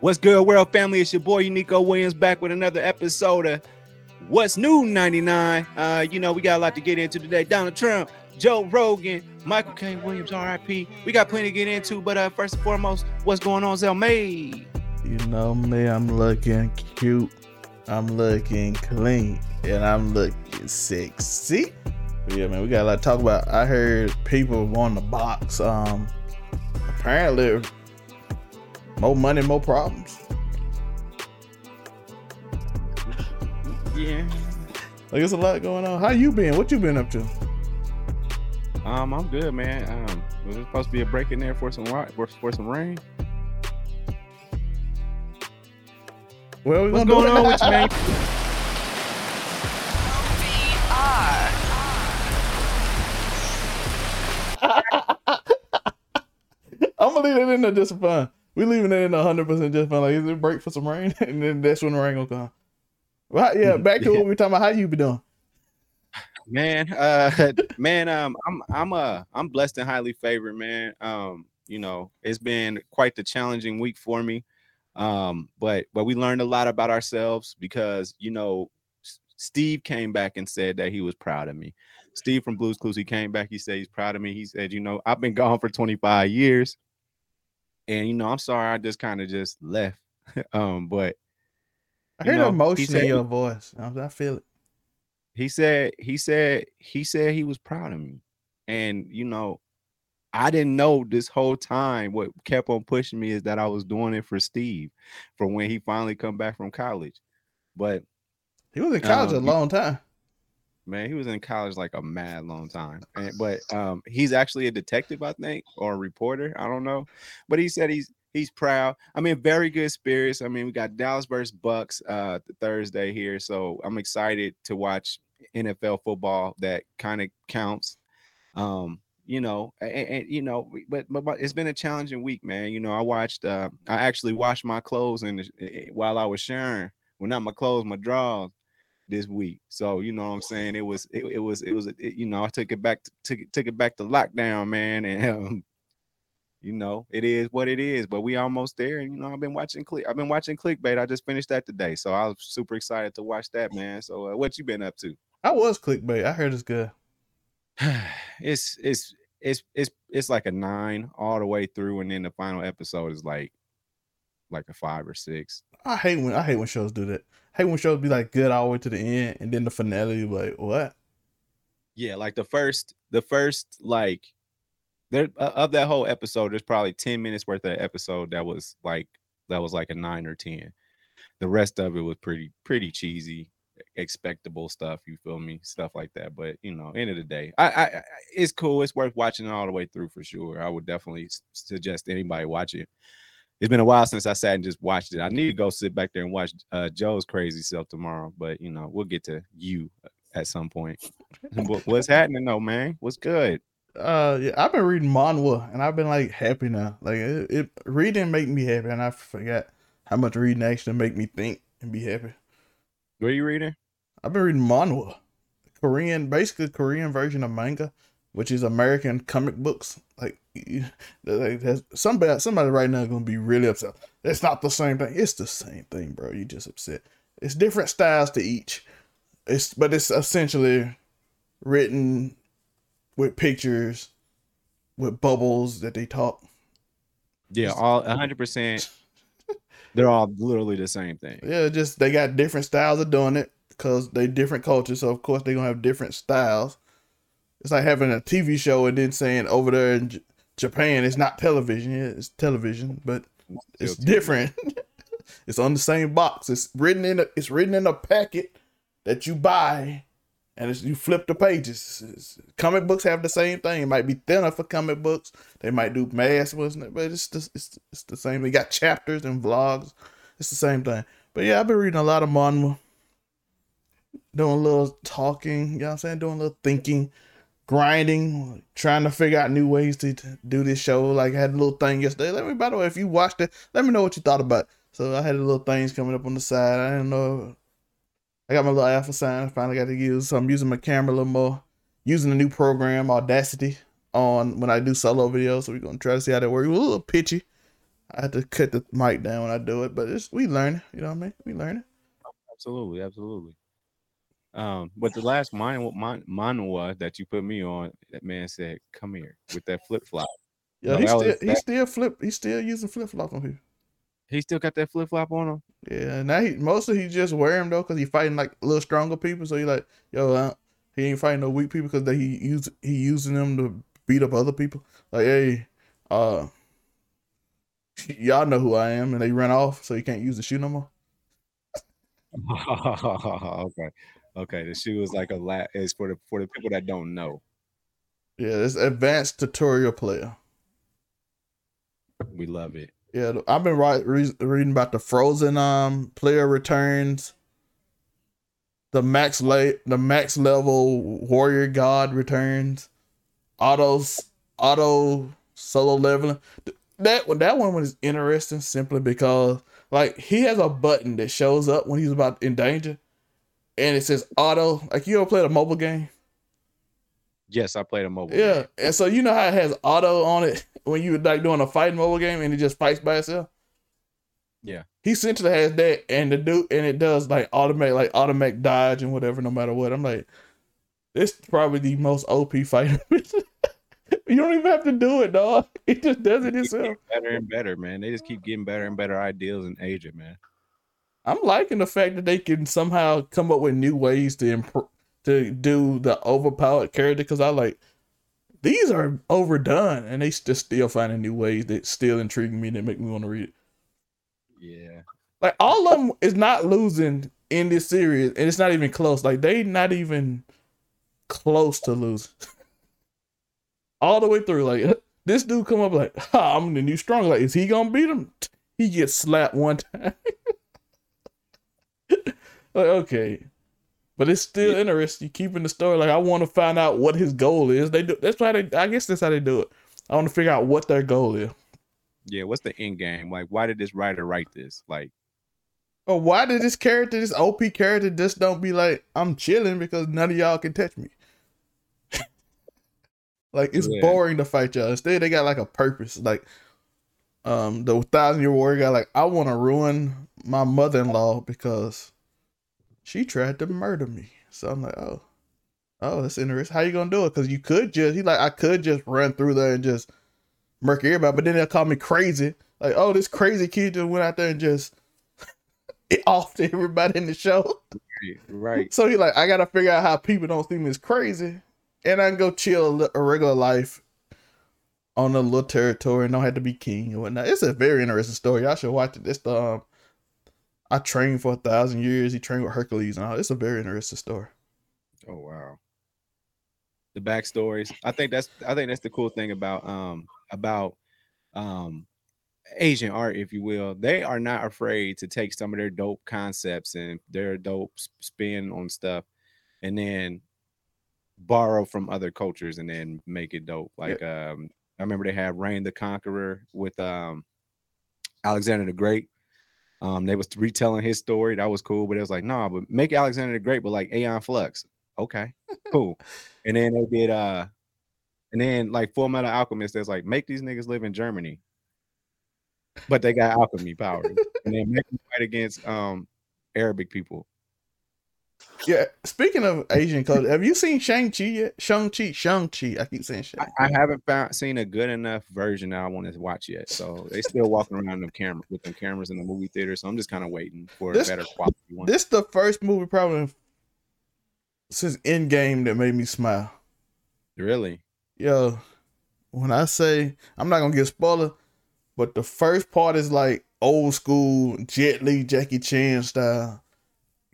What's good, world family? It's your boy Unico Williams back with another episode of What's New 99. Uh, you know, we got a lot to get into today. Donald Trump, Joe Rogan, Michael K. Williams, RIP. We got plenty to get into, but uh, first and foremost, what's going on, Zelmay? You know me, I'm looking cute, I'm looking clean, and I'm looking sexy. Yeah, man, we got a lot to talk about. I heard people want to box. Um, apparently, more money, more problems. Yeah. Like it's a lot going on. How you been? What you been up to? Um, I'm good, man. Um, was it supposed to be a break in there for some for, for some rain? Well, we What's going on with you, man? I'm gonna leave it in there just for fun. We leaving it in hundred percent just fun. Like, is it a break for some rain? and then that's when the rain gonna come. Well, yeah, back to what we were talking about. How you been doing? man uh man um i'm i'm uh i'm blessed and highly favored man um you know it's been quite the challenging week for me um but but we learned a lot about ourselves because you know steve came back and said that he was proud of me steve from Blue's Clues he came back he said he's proud of me he said you know i've been gone for 25 years and you know i'm sorry i just kind of just left um but I hear know, he emotion said- in your voice. I, I feel it. he said he said he said he was proud of me and you know i didn't know this whole time what kept on pushing me is that i was doing it for steve for when he finally come back from college but He was in college Um, a long time. Man he was in college like a mad long time and, but um he's actually a detective i think or a reporter i don't know but he said he's he's proud. I mean very good spirits. I mean we got dallas versus bucs uh thursday here so i'm excited to watch nfl football that kind of counts. Um you know and, and you know but, but but it's been a challenging week man. You know i watched uh i actually washed my clothes and while i was sharing. Well not my clothes my drawers this week. So you know what I'm saying? It was it, it was it was it, you know I took it back to, took it took it back to lockdown, man, and um, you know it is what it is. But we almost there, and you know I've been watching click I've been watching clickbait. I just finished that today, so I was super excited to watch that, man. So uh, what you been up to? I was clickbait. I heard it's good. it's it's it's it's it's like a nine all the way through, and then the final episode is like like a five or six. I hate when I hate when shows do that. Hate when shows be like good all the way to the end, and then the finale like what? Yeah, like the first, the first like there uh, of that whole episode, there's probably 10 minutes worth of episode that was like that was like a nine or 10. The rest of it was pretty, pretty cheesy, expectable stuff. You feel me? Stuff like that. But you know, end of the day, I, I, I it's cool. It's worth watching all the way through for sure. I would definitely suggest anybody watch it. It's been a while since I sat and just watched it. I need to go sit back there and watch uh, Joe's crazy self tomorrow. But you know, we'll get to you at some point. What's happening though, man? What's good? Uh, yeah, I've been reading manhwa, and I've been like happy now. Like it, it reading make me happy, and I forgot how much reading actually make me think and be happy. What are you reading? I've been reading manhwa, Korean, basically Korean version of manga, which is American comic books. Like, like somebody, somebody right now gonna be really upset. It's not the same thing. It's the same thing, bro. You just upset. It's different styles to each. It's but it's essentially written with pictures, with bubbles that they talk. Yeah, all 100. percent They're all literally the same thing. Yeah, just they got different styles of doing it because they different cultures. So of course they're gonna have different styles. It's like having a TV show and then saying over there in J- Japan it's not television. Yeah, it's television, but it's different. it's on the same box. It's written in a it's written in a packet that you buy, and it's, you flip the pages. It's- comic books have the same thing. It might be thinner for comic books. They might do mass, wasn't it? But it's the it's, it's the same. They got chapters and vlogs. It's the same thing. But yeah, I've been reading a lot of manhwa, doing a little talking. You know what I'm saying? Doing a little thinking, grinding, trying to figure out new ways to, do this show. Like I had a little thing yesterday. Let me, by the way, if you watched it, let me know what you thought about. it. So I had a little things coming up on the side. I didn't know. I got my little alpha sign. I finally got to use. So I'm using my camera a little more. Using the new program Audacity on when I do solo videos. So we're gonna try to see how that works. A little pitchy, I had to cut the mic down when I do it, but it's we learn. You know what I mean? We learn. Absolutely, absolutely. Um, but the last mine, mine, manhwa that you put me on, that man said, "Come here with that flip flop." Yeah, No, he still was- he that- still flip. He's still using flip flop on here. He still got that flip flop on him. Yeah, now he mostly he just wear him though because he fighting like a little stronger people. So he like, yo, uh, he ain't fighting no weak people because he use he using them to beat up other people. Like, hey, uh, y'all know who I am, and they run off, so he can't use the shoe no more. okay, okay. The shoe is like a la- is for the for the people that don't know. Yeah, it's advanced tutorial player. We love it. Yeah, I've been right, re- reading about the Frozen um player returns, the max late the max level warrior god returns, autos auto solo leveling. That one that one was interesting simply because like he has a button that shows up when he's about in danger, and it says auto. Like you ever played a mobile game? Yes, I played a mobile. Yeah, game. and so you know how it has auto on it when you like doing a fighting mobile game and it just fights by itself. Yeah. he essentially has that, and the dude, and it does like automatic, like automatic dodge and whatever, no matter what. I'm like, this is probably the most OP fighter. you don't even have to do it, dog. It just does it itself. better and better, man. They just keep getting better and better ideas and aging, man. I'm liking the fact that they can somehow come up with new ways to improve to do the overpowered character because I like these are overdone and they just still finding new ways that still intrigue me that make me want to read it. Yeah. Like all of them is not losing in this series and it's not even close. Like they not even close to losing. all the way through. Like this dude come up like, ha, I'm the new strong. Like, is he gonna beat him? He gets slapped one time. Like, okay. But it's still Yeah. interesting keeping the story. Like I want to find out what his goal is. They do that's why they I guess that's how they do it. I want to figure out what their goal is. Yeah. What's the end game? Like, why did this writer write this? Like, Or why did this character, this OP character, just don't be like, I'm chilling because none of y'all can touch me. like it's Yeah. boring to fight y'all. Instead, they got like a purpose. Like um the thousand year warrior guy, like, I want to ruin my mother in law because she tried to murder me. So I'm like, oh, oh, that's interesting. How you gonna do it? Because you could just he like I could just run through there and just murk everybody, but then they'll call me crazy. Like, oh, this crazy kid just went out there and just it off to everybody in the show. right. So he like, I gotta figure out how people don't see me as crazy, and I can go chill a, regular life on a little territory and don't have to be king or whatnot. It's a very interesting story. Y'all should watch it. It's the um, I trained for a thousand years. He trained with Hercules and all. It's a very interesting story. Oh wow. The backstories. I think that's I think that's the cool thing about um about um Asian art, if you will. They are not afraid to take some of their dope concepts and their dope spin on stuff and then borrow from other cultures and then make it dope. Like um I remember they had Reign the Conqueror with um Alexander the Great. Um, they was retelling his story. That was cool, but it was like, nah, but make Alexander the Great, but like Aeon Flux. Okay, cool. and then they did uh and then like Full Metal Alchemist, there's like make these niggas live in Germany, but they got alchemy powers, and then make them fight against um Arabic people. Yeah. Speaking of Asian culture, have you seen Shang Chi yet? Shang Chi, Shang Chi. I keep saying Shang. I, I haven't found seen a good enough version that I want to watch yet. So they still walking around them camera with them cameras in the movie theater. So I'm just kind of waiting for This- a better quality one. This is the first movie probably since Endgame that made me smile. really? Yo, when I say I'm not gonna get spoiler, but the first part is like old school Jet Li, Jackie Chan style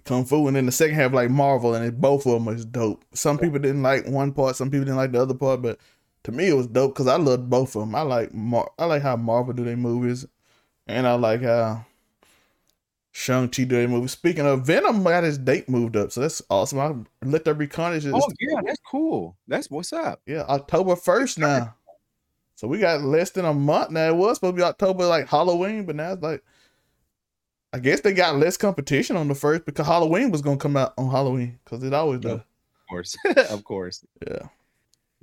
kung fu, and then the second half like Marvel, and it, both of them is dope. Some people didn't like one part, some people didn't like the other part, but to me it was dope because I loved both of them. I like Mar- I like how Marvel do their movies, and I like how Shang Chi do their movies. Speaking of Venom, got his date moved up, so that's awesome. I let there be carnage. Oh yeah, that's cool. That's what's up. yeah, October first now. So we got less than a month now. It was supposed to be October like Halloween, but now it's like I guess they got less competition on the first because Halloween was gonna come out on Halloween because it always does. Of course, of course. Yeah.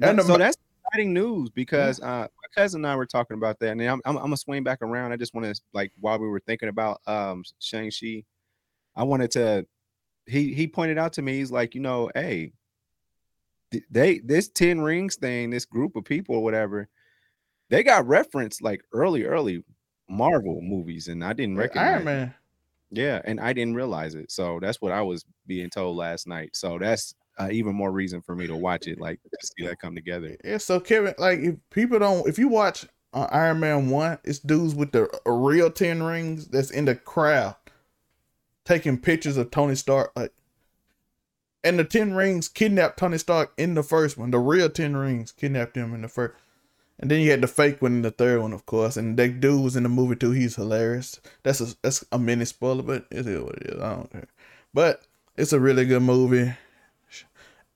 And the so that's exciting news because uh, my cousin and I were talking about that, and I'm I'm, I'm gonna swing back around. I just want to like while we were thinking about um Shang Chi, I wanted to. He he pointed out to me, he's like, you know, hey, they this Ten Rings thing, this group of people or whatever, they got referenced like early early Marvel movies, and I didn't recognize. Iron Man. Yeah, and I didn't realize it. So that's what I was being told last night. So that's uh, even more reason for me to watch it, like to see that come together. Yeah. So Kevin, like, if people don't, if you watch uh, Iron Man one, it's dudes with the real ten rings that's in the crowd taking pictures of Tony Stark, like, and the ten rings kidnapped Tony Stark in the first one. The real ten rings kidnapped him in the first. And then you had the fake one in the third one, of course. And that dude was in the movie too. He's hilarious. That's a that's a mini spoiler, but it is what it is. I don't care. But it's a really good movie.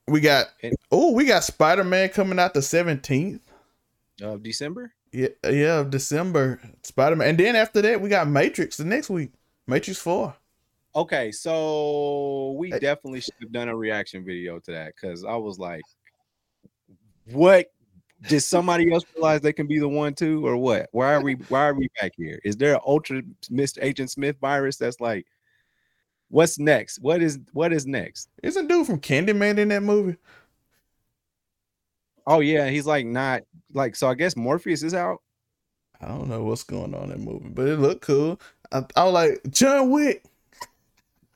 We got oh, we got Spider Man coming out the seventeenth of December. Yeah, yeah, of December. Spider Man, and then after that, we got Matrix the next week. Matrix Four. Okay, so we definitely should have done a reaction video to that because I was like, "What did somebody else realize they can be the one too, or what? Why are we why are we back here? Is there an ultra Mr. Agent Smith virus that's like what's next? What is what is next? Isn't dude from Candyman in that movie? Oh yeah, he's like not like so I guess Morpheus is out. I don't know what's going on in that movie, but it looked cool. I, I was like, John Wick.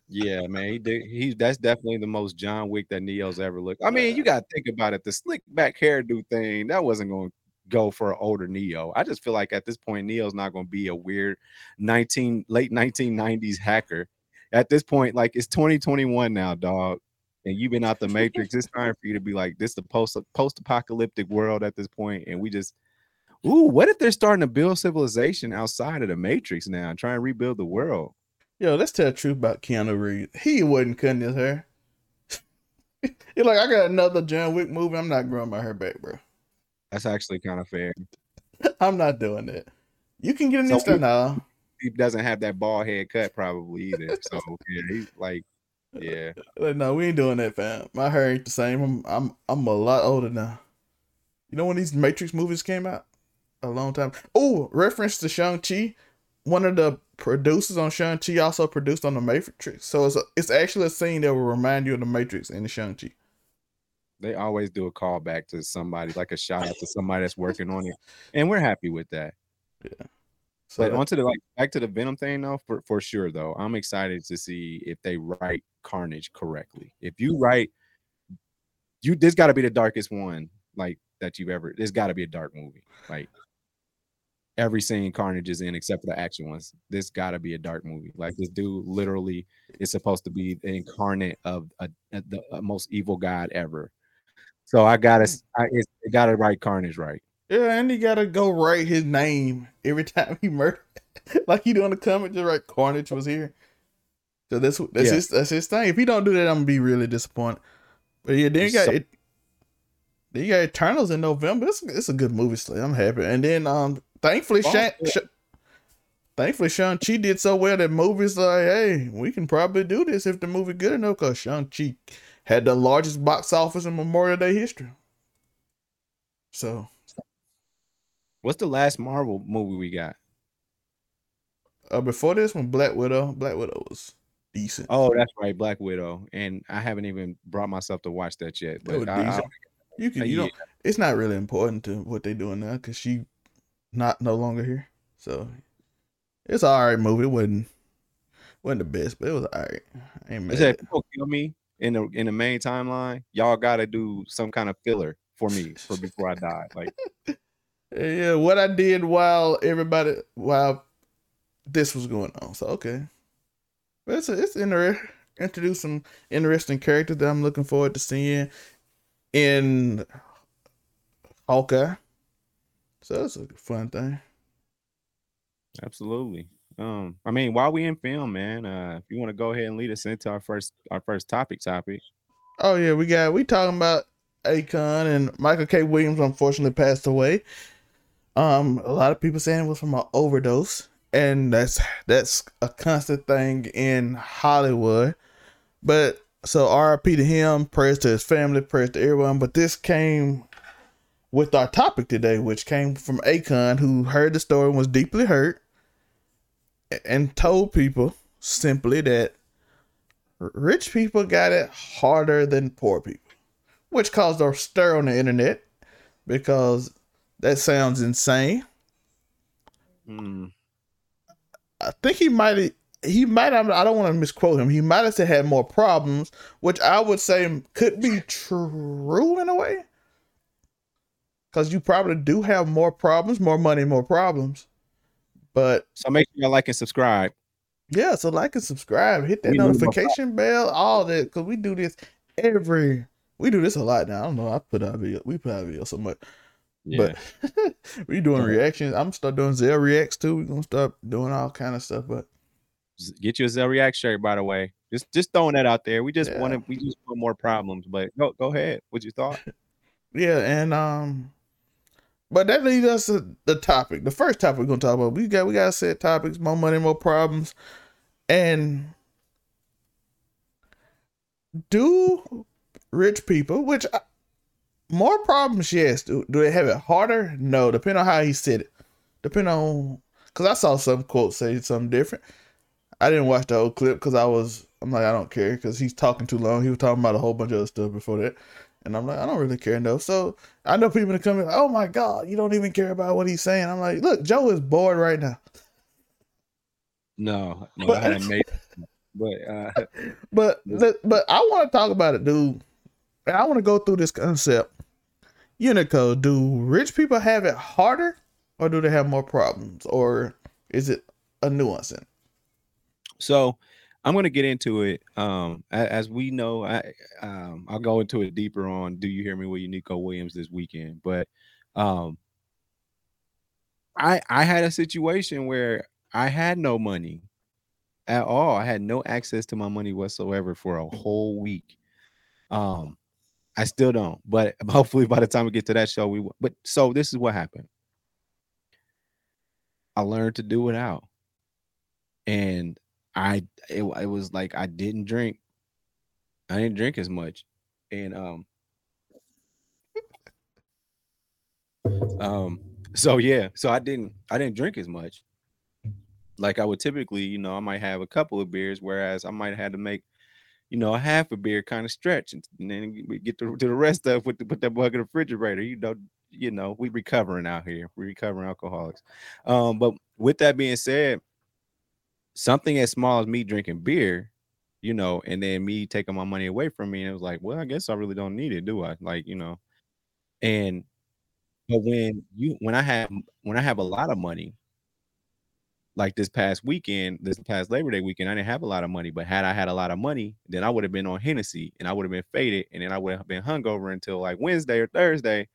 Yeah, man, he did. He that's definitely the most John Wick that Neo's ever looked. I mean, you got to think about it. The slick back hairdo thing that wasn't going to go for an older Neo. I just feel like at this point, Neo's not going to be a weird nineteen late nineteen nineties hacker. At this point, like it's twenty twenty one now, dog, and you've been out the Matrix. it's time for you to be like this the post post apocalyptic world at this point, and we just. Ooh, what if they're starting to build civilization outside of the Matrix now and try and rebuild the world? Yo, let's tell the truth about Keanu Reeves. He wasn't cutting his hair. He's like, I got another John Wick movie. I'm not growing my hair back, bro. That's actually kind of fair. I'm not doing it. You can get an so instant now. He doesn't have that bald head cut probably either. So yeah, he's like, yeah. Like, no, we ain't doing that, fam. My hair ain't the same. I'm I'm I'm a lot older now. You know when these Matrix movies came out? A long time. Oh, reference to Shang Chi one of the producers on Shang-Chi also produced on The Matrix. So it's a, it's actually a scene that will remind you of The Matrix in the Shang-Chi. They always do a callback to somebody, like a shout out to somebody that's working on it. And we're happy with that. Yeah. So but onto the like back to the Venom thing though, for, for sure though. I'm excited to see if they write Carnage correctly. If you write you this gotta be the darkest one like that you've ever there's gotta be a dark movie. Like every scene Carnage is in except for the action ones. This got to be a dark movie. Like this dude literally is supposed to be the incarnate of a, a the most evil god ever. So I gotta, mm. I gotta write Carnage right. Yeah, and he gotta go write his name every time he murder. like he doing the comment, just write Carnage was here. So that's that's yeah. his that's his thing. If he don't do that, I'm gonna be really disappointed. But yeah, then you got so, it. Then you got Eternals in November. It's, it's a good movie slate. I'm happy. And then um thankfully, oh, Shang, yeah. Sh- thankfully Shang Chi did so well that movies like, hey, we can probably do this if the movie good enough. Cause Shang Chi had the largest box office in Memorial Day history. So, what's the last Marvel movie we got? Uh, before this one, Black Widow. Black Widow was decent. Oh, that's right, Black Widow. And I haven't even brought myself to watch that yet. But I, I, you can, you yeah. know, it's not really important to what they're doing now because she not no longer here. So it's an alright movie. It wasn't wasn't the best, but it was alright. Ain't mad. Said, people kill me in the in the main timeline. Y'all gotta do some kind of filler for me for before I die. Like yeah, what I did while everybody while this was going on. So okay, but it's it's interesting. Introduce some interesting characters that I'm looking forward to seeing in Hawkeye. So that's a fun thing. Absolutely. Um, I mean, while we in film, man, uh, if you want to go ahead and lead us into our first our first topic topic. Oh yeah, we got we talking about Akon and Michael K. Williams unfortunately passed away. Um, a lot of people saying it was from an overdose, and that's that's a constant thing in Hollywood. But so RIP to him, prayers to his family, prayers to everyone. But this came with our topic today, which came from Akon, who heard the story and was deeply hurt, and told people simply that rich people got it harder than poor people, which caused a stir on the internet because that sounds insane. Mm. I think he might he might have I don't want to misquote him. He might have said had more problems, which I would say could be true in a way. Cause you probably do have more problems, more money, more problems. But so make sure you like and subscribe. Yeah, so like and subscribe, hit that we notification bell, all that, because we do this every we do this a lot now. I don't know. I put out video, we put out video so much. Yeah. But we doing reactions. I'm gonna start doing Zell reacts too. We're gonna start doing all kind of stuff. But get your Zell react shirt, by the way. Just just throwing that out there. We just yeah. want to we just want more problems. But go go ahead. What you thought? yeah, and um but that leads us to the topic. The first topic we're gonna talk about. We got we got set topics, more money, more problems. And do rich people, which I, more problems, yes. Do, do they have it harder? No, depending on how he said it. Depending on because I saw some quote say something different. I didn't watch the whole clip because I was I'm like I don't care because he's talking too long. He was talking about a whole bunch of other stuff before that. And I'm like, I don't really care no. So I know people that come in, oh my God, you don't even care about what he's saying. I'm like, look, Joe is bored right now. No, no, but, I hadn't made but uh but but I want to talk about it, dude. I want to go through this concept. Unico, do rich people have it harder or do they have more problems? Or is it a nuance in? So I'm going to get into it. Um, as we know, I um, I'll go into it deeper on "Do You Hear Me" with Unico Williams this weekend. But um, I I had a situation where I had no money at all. I had no access to my money whatsoever for a whole week. Um, I still don't, but hopefully by the time we get to that show, we. But so this is what happened. I learned to do without, and I it, it was like I didn't drink. I didn't drink as much, and um, um, so yeah, so I didn't I didn't drink as much. Like I would typically, you know, I might have a couple of beers, whereas I might have had to make, you know, a half a beer kind of stretch, and, then we get to, to the rest of with the, put that bucket in the refrigerator. You know, you know, we recovering out here. We recovering alcoholics. Um, but with that being said, something as small as me drinking beer, you know, and then me taking my money away from me, and it was like, well, I guess I really don't need it, do I? Like, you know, and but when you when I have when I have a lot of money, like this past weekend, this past Labor Day weekend, I didn't have a lot of money. But had I had a lot of money, then I would have been on Hennessy and I would have been faded, and then I would have been hungover until like Wednesday or Thursday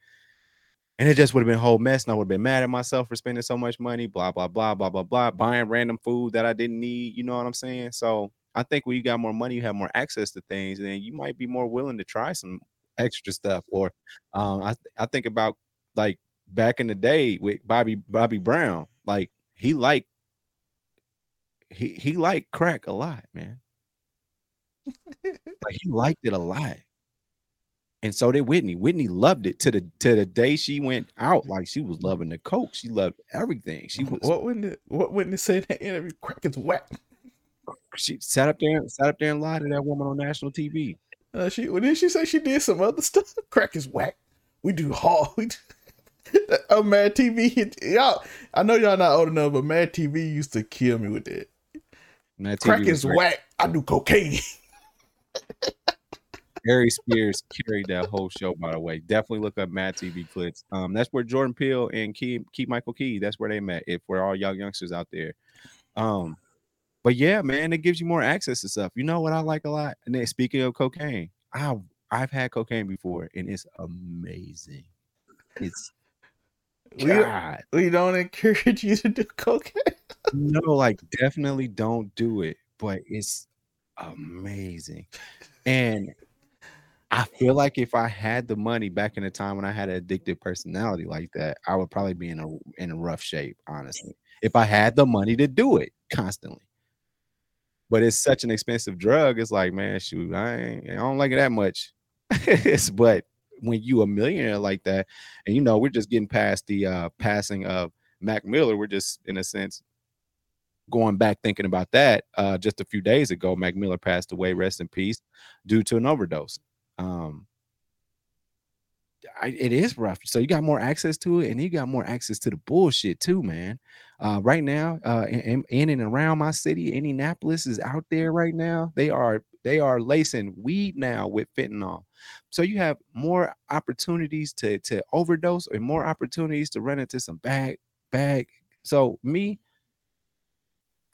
and it just would have been a whole mess. And I would have been mad at myself for spending so much money, blah, blah, blah, blah, blah, blah, buying random food that I didn't need. You know what I'm saying? So I think when you got more money, you have more access to things, and then you might be more willing to try some extra stuff. Or um, I, I think about like back in the day with Bobby Bobby Brown, like he liked he he liked crack a lot, man. like he liked it a lot and so did Whitney. Whitney loved it to the to the day she went out. Like she was loving the coke. She loved everything. She was what Whitney what Whitney say in that interview? Crack is whack. She sat up there, sat up there and lied to that woman on national TV. Uh, she what did she say? She did some other stuff. Crack is whack. We do hard. We do, oh, Mad TV, y'all. I know y'all not old enough, but Mad TV used to kill me with that. Mad TV Crack is whack. I do cocaine. Aries Spears carried that whole show, by the way. Definitely look up Mad TV clips. Um, that's where Jordan Peele and Key, Keegan-Michael Key, that's where they met. If we're all young youngsters out there. Um, but yeah, man, it gives you more access to stuff. You know what I like a lot? And then speaking of cocaine, I I've had cocaine before and it's amazing. It's God. We, we don't encourage you to do cocaine. no, like definitely don't do it, but it's amazing. And I feel like if I had the money back in the time when I had an addictive personality like that, I would probably be in a in a rough shape, honestly. If I had the money to do it constantly. But it's such an expensive drug. It's like, man, shoot, I ain't, I don't like it that much. but when you a millionaire like that, and you know we're just getting past the uh passing of Mac Miller, we're just in a sense going back thinking about that. Uh, just a few days ago, Mac Miller passed away, rest in peace, due to an overdose. Um, I, it is rough. So you got more access to it, and you got more access to the bullshit too, man. Uh, right now, uh, in, in and around my city, Indianapolis is out there right now. They are they are lacing weed now with fentanyl. So you have more opportunities to to overdose, and more opportunities to run into some bag bag. So me,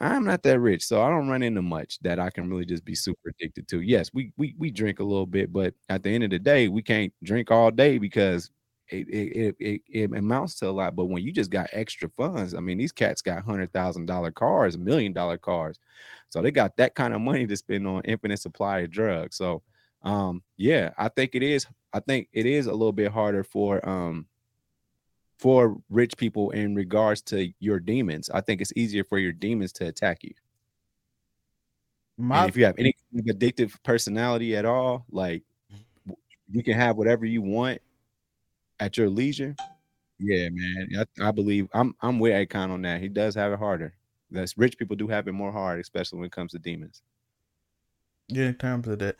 I'm not that rich, so I don't run into much that I can really just be super addicted to. Yes, we we we drink a little bit, but at the end of the day, we can't drink all day because it it it, it amounts to a lot. But when you just got extra funds, I mean, these cats got hundred thousand dollar cars, million dollar cars, so they got that kind of money to spend on infinite supply of drugs. So, um, yeah, I think it is. I think it is a little bit harder for um for rich people in regards to your demons. I think it's easier for your demons to attack you. My, and if you have any addictive personality at all, like you can have whatever you want at your leisure. Yeah, man. I, I believe I'm I'm with Akon on that. He does have it harder. That's rich people do have it more hard, especially when it comes to demons. Yeah, in terms of that.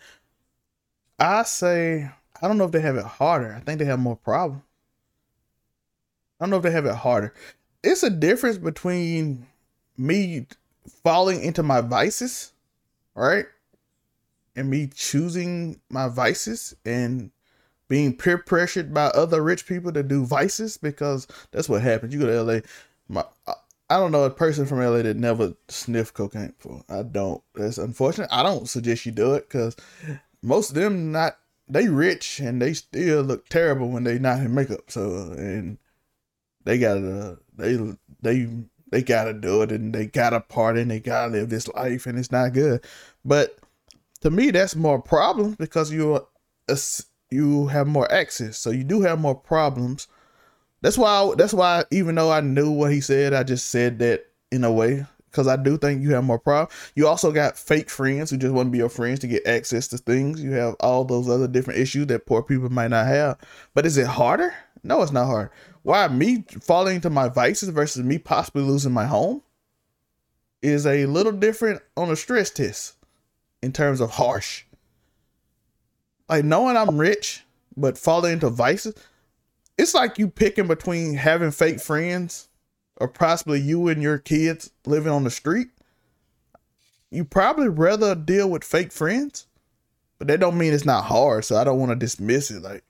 I say I don't know if they have it harder. I think they have more problems. I don't know if they have it harder. It's a difference between me falling into my vices, right? And me choosing my vices and being peer pressured by other rich people to do vices because that's what happens. You go to LA, my I don't know a person from LA that never sniffed cocaine before. I don't. That's unfortunate. I don't suggest you do it because most of them not they rich and they still look terrible when they not in makeup. So and they gotta they they they gotta do it and they gotta party and they gotta live this life and it's not good. But to me, that's more problem because you you have more access, so you do have more problems. That's why that's why even though I knew what he said, I just said that in a way because I do think you have more problem. You also got fake friends who just want to be your friends to get access to things. You have all those other different issues that poor people might not have. But is it harder? No, it's not hard. Why me falling into my vices versus me possibly losing my home is a little different on a stress test in terms of harsh. Like knowing I'm rich but falling into vices, it's like you picking between having fake friends or possibly you and your kids living on the street. You probably rather deal with fake friends, but that don't mean it's not hard. So I don't want to dismiss it. Like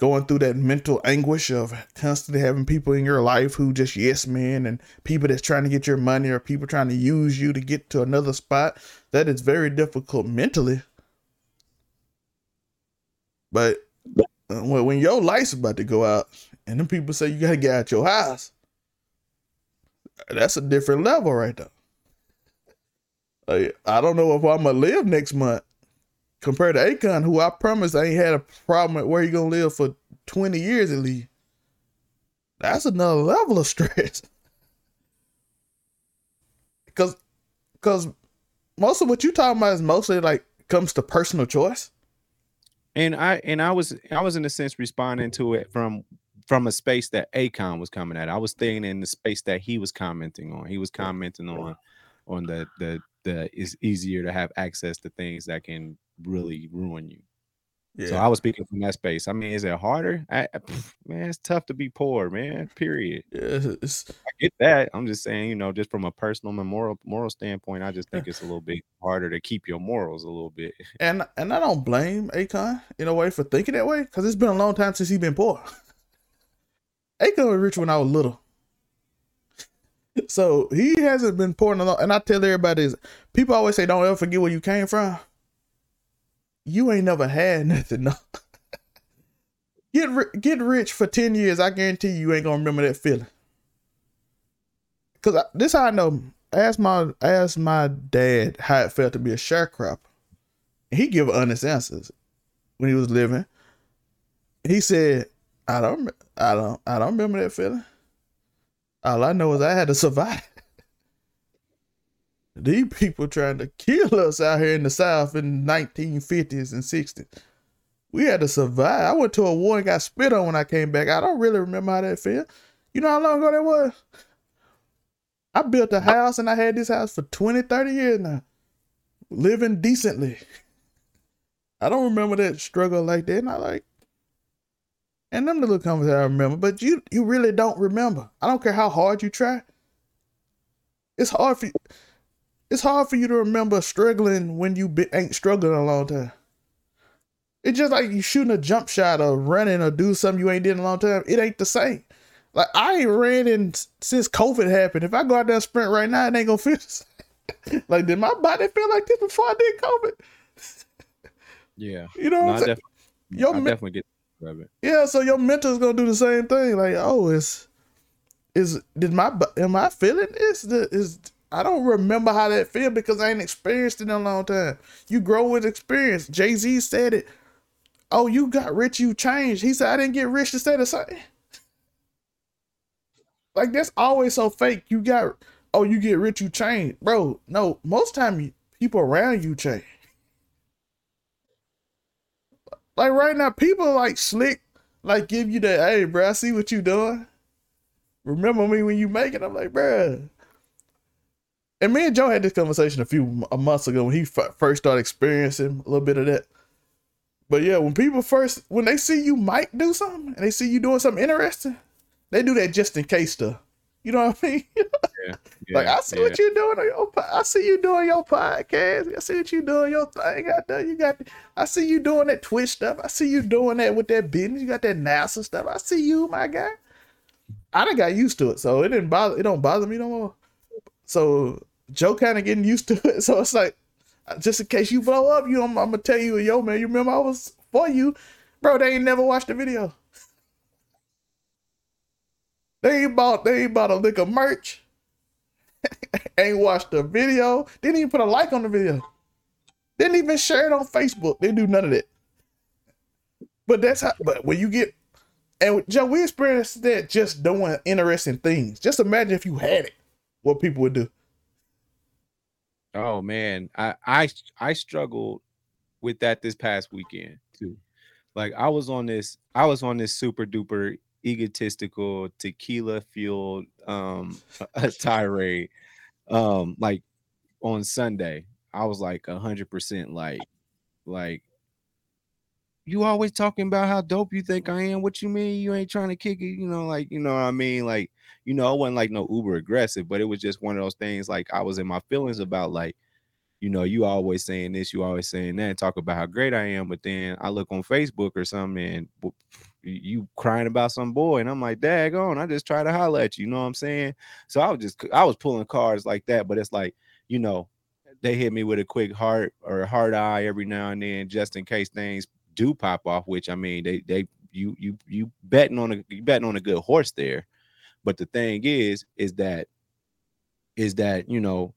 going through that mental anguish of constantly having people in your life who just yes men and people that's trying to get your money or people trying to use you to get to another spot that is very difficult mentally but uh, when your life's about to go out and then people say you gotta get out your house that's a different level right there like, i don't know if i'm gonna live next month compared to Akon, who I promise I ain't had a problem with where he gonna live for 20 years at least. That's another level of stress. Cause cause most of what you talking about is mostly like comes to personal choice. And I and I was I was in a sense responding to it from from a space that Akon was coming at. I was staying in the space that he was commenting on. He was commenting on on the the the it's easier to have access to things that can really ruin you. Yeah. So I was speaking from that space. I mean, is it harder? I, man, it's tough to be poor, man. Period. Yeah, I get that. I'm just saying, you know, just from a personal moral moral standpoint, I just think it's a little bit harder to keep your morals a little bit. And and I don't blame Akon in a way for thinking that way because it's been a long time since he's been poor. Akon was rich when I was little. So he hasn't been poor in a long, and I tell everybody is people always say don't ever forget where you came from you ain't never had nothing. No. get ri- get rich for ten years. I guarantee you, you ain't gonna remember that feeling. Cause this how I know. Ask my ask my dad how it felt to be a sharecropper. He give honest answers when he was living. He said, "I don't, I don't, I don't remember that feeling. All I know is I had to survive." These people trying to kill us out here in the South in the 1950s and 60s. we had to survive. I went to a war and got spit on when I came back. I don't really remember how that felt. You know how long ago that was? I built a house and I had this house for 20, 30 years now. Living decently. I don't remember that struggle like that. And I like, and them the little conversations I remember, but you you really don't remember. I don't care how hard you try. It's hard for you, it's hard for you to remember struggling when you be, ain't struggling a long time. It's just like you shooting a jump shot or running or do something you ain't did in a long time. It ain't the same. Like I ain't ran in since COVID happened. If I go out there and sprint right now, it ain't gonna feel like did my body feel like this before I did COVID? Yeah, You know no, I, def- Your I men- definitely get Yeah, so your mental's gonna do the same thing. Like, oh, it's is did my am I feeling this? Is I don't remember how that feel because I ain't experienced it in a long time. You grow with experience. Jay Z said it. Oh, you got rich, you changed. He said I didn't get rich to stay the same. Like that's always so fake. You got oh, you get rich, you change, bro. No, most time people around you change. Like right now, people like slick, like give you that, hey, bro, I see what you doing. Remember me when you make it? I'm like, bro. And me and Joe had this conversation a few a months ago when he f- first started experiencing a little bit of that. But yeah, when people first when they see you might do something and they see you doing something interesting, they do that just in case stuff. You know what I mean? Yeah, like I see yeah. what you're doing on your I see you doing your podcast. I see what you doing your thing out there. You got I see you doing that Twitch stuff. I see you doing that with that business. You got that NASA stuff. I see you, my guy. I done got used to it, so it didn't bother it don't bother me no more. So Joe kind of getting used to it. So it's like uh, just in case you blow up, you I'm, I'm gonna tell you, yo man, you remember I was for you, bro. They ain't never watched the video. They ain't bought they ain't bought a lick of merch. ain't watched the video. Didn't even put a like on the video. Didn't even share it on Facebook. They do none of that. But that's how. But when you get and Joe, we experienced that just doing interesting things. Just imagine if you had it, what people would do. Oh man, I I I struggled with that this past weekend too. Like I was on this I was on this super duper egotistical tequila fueled um a tirade um like on Sunday. I was like a hundred percent like like you always talking about how dope you think I am. What you mean you ain't trying to kick it? You know, like you know what I mean? Like, you know, I wasn't like no uber aggressive, but it was just one of those things like I was in my feelings about like, you know, you always saying this, you always saying that, talk about how great I am, but then I look on Facebook or something and you crying about some boy, and I'm like, daggone, I just try to holler at you, you know what I'm saying? So I was just I was pulling cards like that, but it's like, you know, they hit me with a quick heart or a hard eye every now and then, just in case things do pop off. Which I mean, they they you you you betting on a you betting on a good horse there. But the thing is, is that is that you know,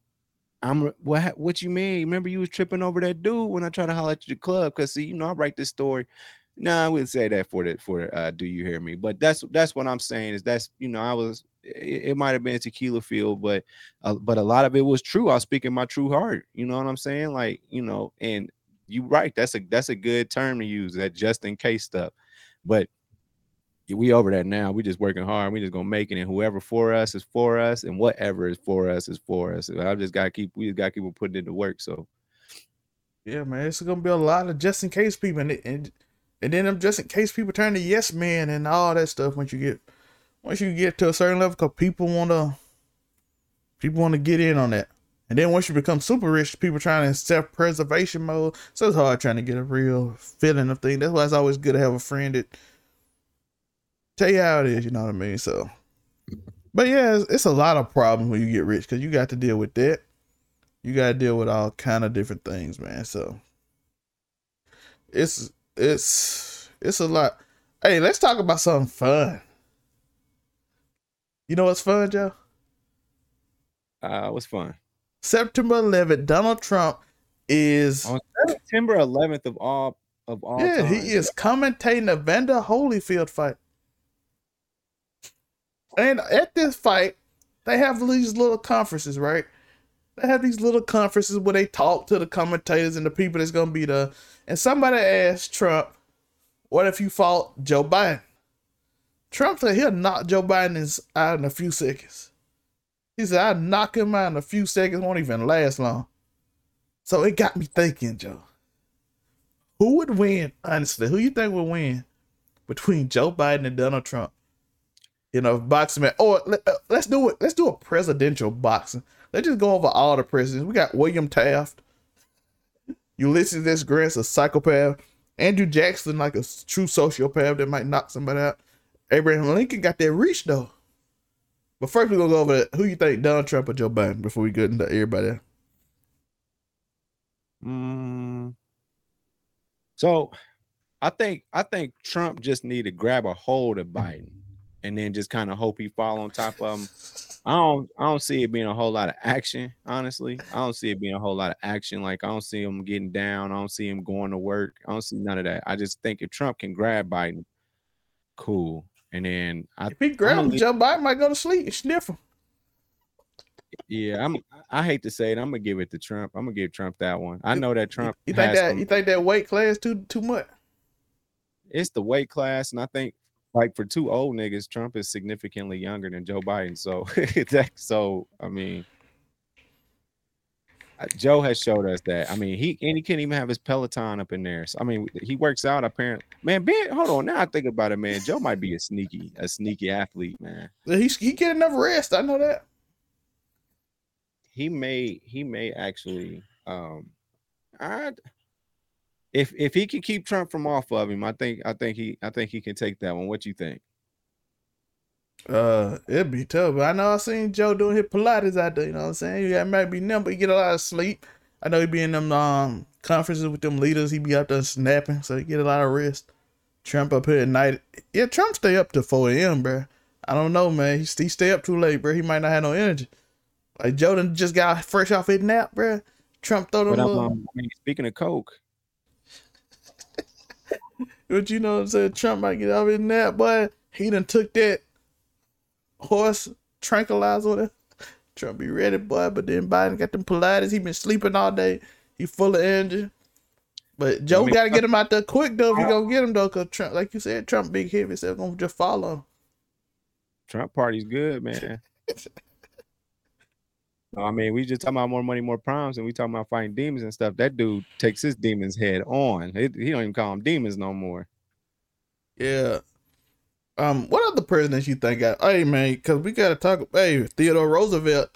I'm what what you mean? Remember you was tripping over that dude when I tried to holler at you the club? Cause see, you know, I write this story. No, I wouldn't say that for the for uh do you hear me? But that's that's what I'm saying is that's you know, I was it, it might have been tequila field, but uh, but a lot of it was true. I was speaking my true heart. You know what I'm saying? Like, you know, and you right. That's a that's a good term to use, that just in case stuff. But we over that now. We just working hard. We just gonna make it, and whoever for us is for us, and whatever is for us is for us. I just gotta keep. We just gotta keep putting into work. So Yeah, man, it's gonna be a lot of just in case people, and and, and then them just in case people turn to yes men and all that stuff. Once you get once you get to a certain level, because people wanna people wanna get in on that. And then once you become super rich, people trying in self preservation mode. So it's hard trying to get a real feeling of thing. That's why it's always good to have a friend that tell you how it is. You know what I mean? So, but yeah, it's, it's a lot of problems when you get rich because you got to deal with that. You got to deal with all kind of different things, man. So it's it's it's a lot. Hey, let's talk about something fun. You know what's fun, Joe? uh, was fun. September 11th, Donald Trump is On September 11th of all of all yeah, time. he is commentating the Evander Holyfield fight. And at this fight, they have these little conferences, right? They have these little conferences where they talk to the commentators and the people that's gonna be there. And somebody asked Trump, What if you fought Joe Biden? Trump said he'll knock Joe Biden out in a few seconds. He said, I'll knock him out in a few seconds, won't even last long. So it got me thinking, Joe. Who would win, honestly? Who you think would win between Joe Biden and Donald Trump? You know, boxing match. Or let, us uh, do it. Let's do a presidential boxing. Let's just go over all the presidents. We got William Taft, Ulysses S. Grant's a psychopath, Andrew Jackson like a true sociopath that might knock somebody out. Abraham Lincoln got that reach though. But first, we're gonna go over who you think Donald Trump or Joe Biden before we get into everybody. Mm. So, I think I think Trump just need to grab a hold of Biden and then just kind of hope he fall on top of him. I don't I don't see it being a whole lot of action, honestly. I don't see it being a whole lot of action. Like I don't see him getting down. I don't see him going to work. I don't see none of that. I just think if Trump can grab Biden, cool. And then I, if he grab him, Joe Biden might go to sleep and sniff him. Yeah, I'm. I hate to say it. I'm gonna give it to Trump. I'm gonna give Trump that one. I know that Trump. You think that? Some, you think that weight class too too much? It's the weight class, and I think like for two old niggas, Trump is significantly younger than Joe Biden. So that so I mean, Joe has showed us that. I mean, he and he can't even have his Peloton up in there. So I mean, he works out apparently. Man, Ben, hold on. Now I think about it, man. Joe might be a sneaky, a sneaky athlete, man. He's he get enough rest. I know that. He may he may actually um I if if he can keep Trump from off of him, I think I think he I think he can take that one. What you think? Uh, it'd be tough. But I know I seen Joe doing his Pilates out there. You know what I'm saying? Yeah, might be numb, but he get a lot of sleep. I know he be in them um conferences with them leaders. He be out there snapping, so he get a lot of rest. Trump up here at night. Yeah, Trump stay up to 4 a.m., bro. I don't know, man. He, he stay up too late, bro. He might not have no energy. Like Jordan just got fresh off his nap, bro. Trump throw them. But, um, I mean, speaking of coke, but you know what I'm saying? Trump might get out of his nap, boy. He done took that horse tranquilizer. Trump be ready, boy. But then Biden got them Pilates. He been sleeping all day. He full of energy. But Joe I mean, got to get him out there quick though. If he gonna get him though, cause Trump, like you said, Trump big heavy, so gonna just follow him. Trump party's good, man. I mean, we just talking about more money, more problems, and we talking about fighting demons and stuff. That dude takes his demons head on. It, he don't even call them demons no more. Yeah. Um, what other presidents you think got? Hey man, because we gotta talk. Hey, Theodore Roosevelt,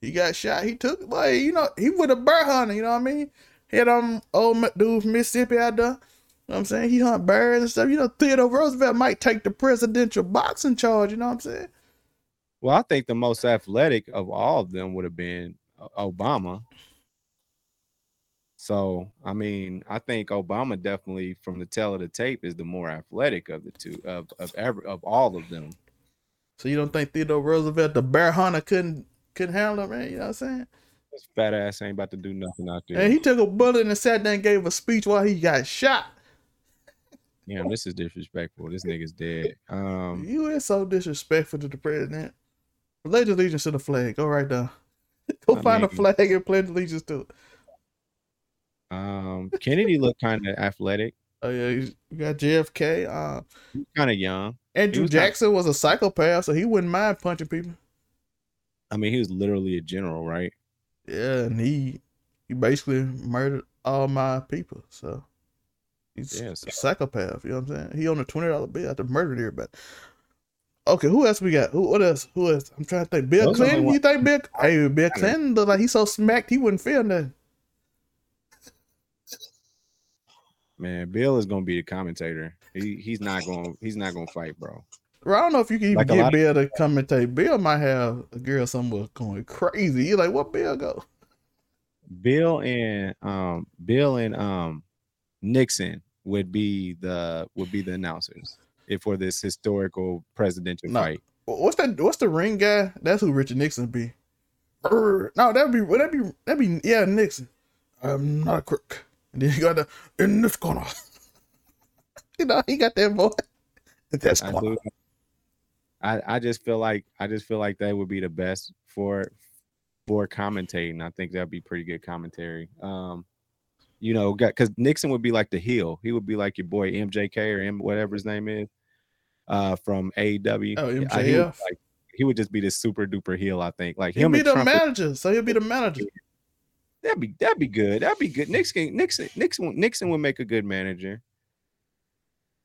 he got shot. He took. Hey, you know, he was a bear hunter. You know what I mean? He had um old dude from Mississippi out there. You know what I'm saying? He hunt bears and stuff. You know, Theodore Roosevelt might take the presidential boxing charge. You know what I'm saying? Well, I think the most athletic of all of them would have been uh, Obama. So, I mean, I think Obama definitely, from the tell of the tape, is the more athletic of the two of of every of all of them. So you don't think Theodore Roosevelt, the bear hunter, couldn't couldn't handle him, man? You know what I'm saying? This fat ass ain't about to do nothing out there. And he took a bullet and sat there and gave a speech while he got shot. Yeah, this is disrespectful. This nigga's dead. Um, you is so disrespectful to the president. Pledge allegiance to the flag. Go right there. Go I find mean, a flag and pledge allegiance to it. Um, Kennedy looked kind of athletic. Oh yeah, you got JFK. Uh, kind of young. Andrew was Jackson kinda... was a psychopath, so he wouldn't mind punching people. I mean, he was literally a general, right? Yeah, and he he basically murdered all my people. So he's yeah, so. a psychopath. You know what I'm saying? He on a twenty dollar bill after murdered everybody. Okay, who else we got? Who what else? Who else? I'm trying to think. Bill Those Clinton. You think Bill? Hey, Bill Clinton look like he's so smacked he wouldn't feel nothing. Man, Bill is gonna be the commentator. He he's not gonna he's not gonna fight, bro. Bro, I don't know if you can even like get Bill of... to commentate. Bill might have a girl somewhere going crazy. You're like, what Bill go? Bill and um Bill and um Nixon would be the would be the announcers for this historical presidential no. fight. What's that? What's the ring guy? That's who Richard Nixon be. No, that'd be that'd be that'd be yeah Nixon. I'm not a crook. And then you got the in this corner. you know, he got that voice. That's I, do, I I just feel like I just feel like that would be the best for for commentating. I think that'd be pretty good commentary. Um you know, because Nixon would be like the heel. He would be like your boy MJK or M whatever his name is, uh, from AEW. Oh, Uh, he would, like he would just be this super duper heel. I think like He'll be the Trump. would- manager, so he'll be the manager. that'd be that'd be good. That'd be good. Nixon Nixon Nixon Nixon would make a good manager.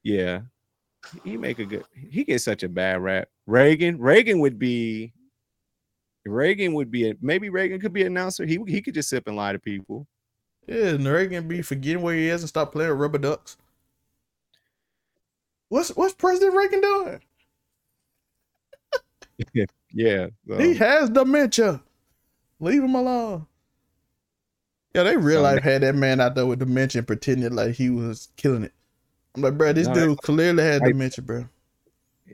Yeah, he make a good. He gets such a bad rap. Reagan Reagan would be. Reagan would be a maybe Reagan could be an announcer. He he could just sip and lie to people. Yeah, and Reagan be forgetting where he is and stop playing rubber ducks. What's what's President Reagan doing? Yeah, so- He has dementia. Leave him alone. Yeah, they real So life had that man out there with dementia pretending like he was killing it. I'm like, bro, this No, dude clearly had like- dementia, bro.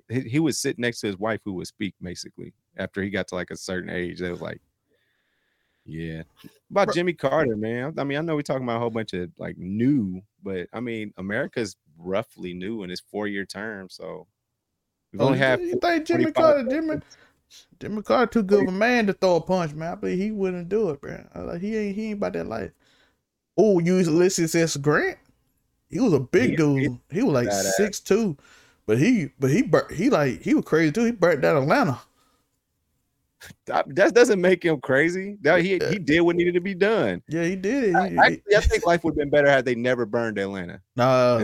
he, he would sit next to his wife who would speak basically after he got to like a certain age. They was like, yeah. About Jimmy Carter, man. I mean, I know we're talking about a whole bunch of like new, but I mean, America's roughly new in its four year term. So we've Oh, only you, had you think Jimmy Carter, Jimmy, Jimmy Carter too good of a man to throw a punch, man. I believe he wouldn't do it, bro. Like he ain't he ain't about that life. Oh, you Ulysses S. Grant? He was a big He- dude. He, was like six two, but he but he he like he was crazy too. He burnt down Atlanta. that, that doesn't make him crazy. That he he did what needed to be done. Yeah, he did it. I, actually, I think life would have been better had they never burned Atlanta. nah,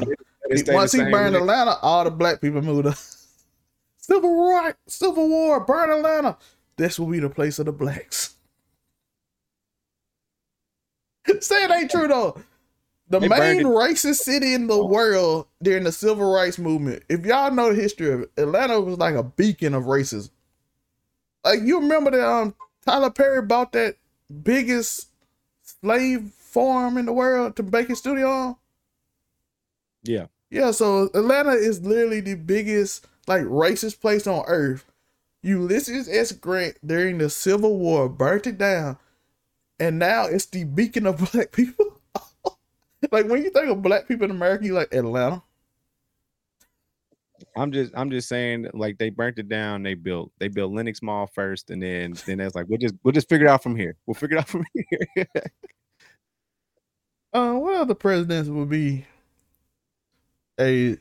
If it- if it he- stayed the once he burned way- Atlanta, all the black people moved up. Civil War, Civil War, burn Atlanta. This will be the place of the blacks. Say it ain't true though. The They main racist city in the world during the civil rights movement. If y'all know the history of it, Atlanta was like a beacon of racism. Like you remember that um Tyler Perry bought that biggest slave farm in the world to make his studio on? Yeah. Yeah, so Atlanta is literally the biggest like racist place on earth. Ulysses S. Grant during the Civil War burnt it down, and now it's the beacon of black people. like when you think of black people in America, you like Atlanta. I'm just I'm just saying like they burnt it down. They built they built Lenox Mall first, and then then it's like we'll just we'll just figure it out from here. We'll figure it out from here. Uh, what other presidents would be a